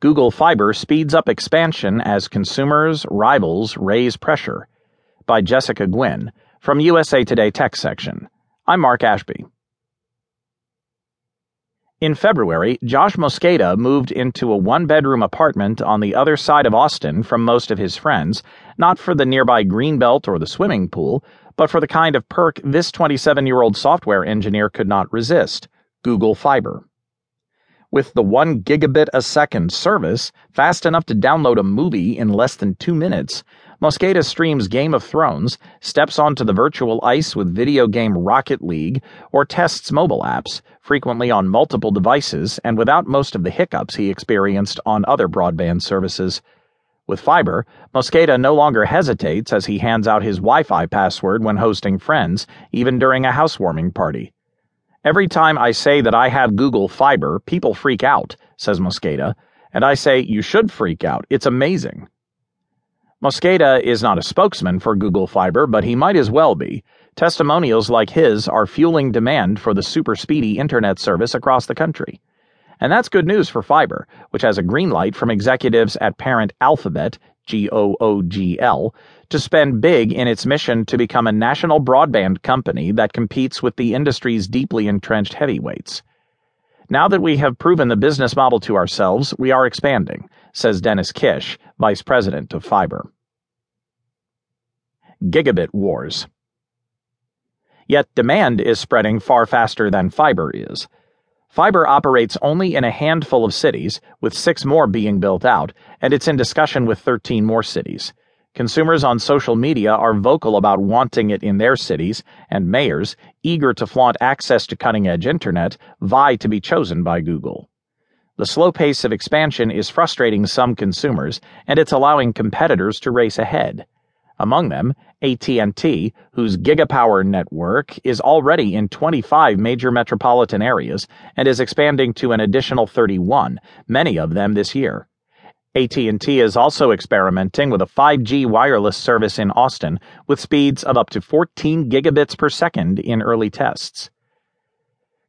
Google Fiber speeds up expansion as consumers, rivals raise pressure. By Jessica Guynn from USA Today Tech section. I'm Mark Ashby. In February, Josh Mosqueda moved into a one bedroom apartment on the other side of Austin from most of his friends, not for the nearby greenbelt or the swimming pool, but for the kind of perk this 27 year old software engineer could not resist Google Fiber. With the 1 gigabit a second service, fast enough to download a movie in less than two minutes, Mosqueda streams Game of Thrones, steps onto the virtual ice with video game Rocket League, or tests mobile apps, frequently on multiple devices and without most of the hiccups he experienced on other broadband services. With fiber, Mosqueda no longer hesitates as he hands out his Wi Fi password when hosting friends, even during a housewarming party. Every time I say that I have Google Fiber, people freak out, says Mosqueda, and I say you should freak out. It's amazing. Mosqueda is not a spokesman for Google Fiber, but he might as well be. Testimonials like his are fueling demand for the super speedy internet service across the country. And that's good news for Fiber, which has a green light from executives at parent Alphabet, G O O G L, to spend big in its mission to become a national broadband company that competes with the industry's deeply entrenched heavyweights. Now that we have proven the business model to ourselves, we are expanding, says Dennis Kish, vice president of Fiber. Gigabit Wars. Yet demand is spreading far faster than fiber is. Fiber operates only in a handful of cities, with six more being built out, and it's in discussion with 13 more cities. Consumers on social media are vocal about wanting it in their cities, and mayors, eager to flaunt access to cutting edge internet, vie to be chosen by Google. The slow pace of expansion is frustrating some consumers, and it's allowing competitors to race ahead. Among them, AT&T, whose Gigapower network is already in 25 major metropolitan areas and is expanding to an additional 31, many of them this year. AT&T is also experimenting with a 5G wireless service in Austin with speeds of up to 14 gigabits per second in early tests.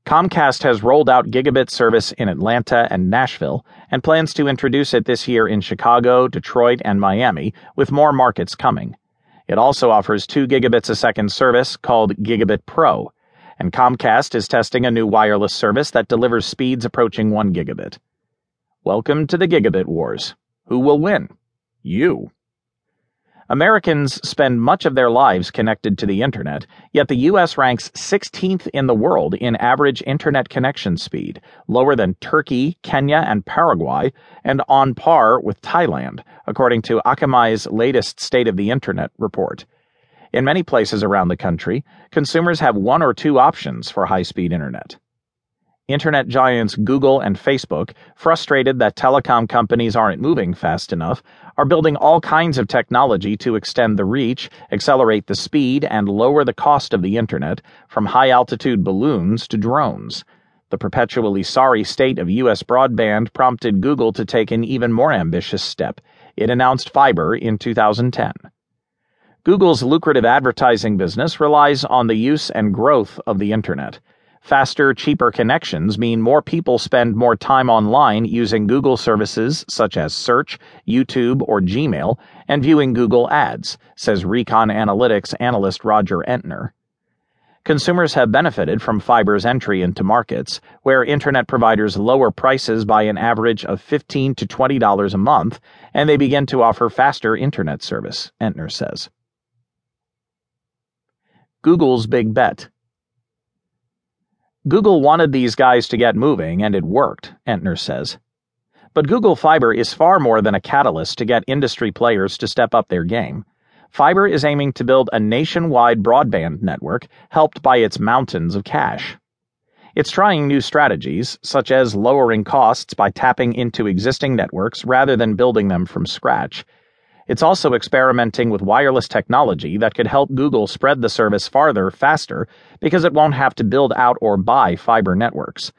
Comcast has rolled out gigabit service in Atlanta and Nashville and plans to introduce it this year in Chicago, Detroit, and Miami, with more markets coming. It also offers 2 gigabits a second service called Gigabit Pro, and Comcast is testing a new wireless service that delivers speeds approaching 1 gigabit. Welcome to the Gigabit Wars. Who will win? You. Americans spend much of their lives connected to the internet, yet the U.S. ranks 16th in the world in average internet connection speed, lower than Turkey, Kenya, and Paraguay, and on par with Thailand, according to Akamai's latest State of the Internet report. In many places around the country, consumers have one or two options for high speed internet. Internet giants Google and Facebook, frustrated that telecom companies aren't moving fast enough, are building all kinds of technology to extend the reach, accelerate the speed, and lower the cost of the Internet, from high altitude balloons to drones. The perpetually sorry state of U.S. broadband prompted Google to take an even more ambitious step. It announced fiber in 2010. Google's lucrative advertising business relies on the use and growth of the Internet. Faster, cheaper connections mean more people spend more time online using Google services such as Search, YouTube, or Gmail, and viewing Google ads, says Recon Analytics analyst Roger Entner. Consumers have benefited from fiber's entry into markets where internet providers lower prices by an average of 15 to $20 a month, and they begin to offer faster internet service, Entner says. Google's Big Bet Google wanted these guys to get moving, and it worked, Entner says. But Google Fiber is far more than a catalyst to get industry players to step up their game. Fiber is aiming to build a nationwide broadband network helped by its mountains of cash. It's trying new strategies, such as lowering costs by tapping into existing networks rather than building them from scratch it's also experimenting with wireless technology that could help Google spread the service farther faster because it won't have to build out or buy fiber networks.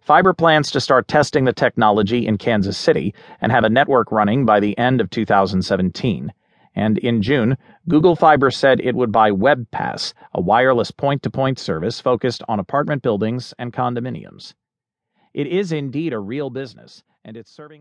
Fiber plans to start testing the technology in Kansas City and have a network running by the end of 2017. And in June, Google Fiber said it would buy WebPass, a wireless point to point service focused on apartment buildings and condominiums. It is indeed a real business, and it's serving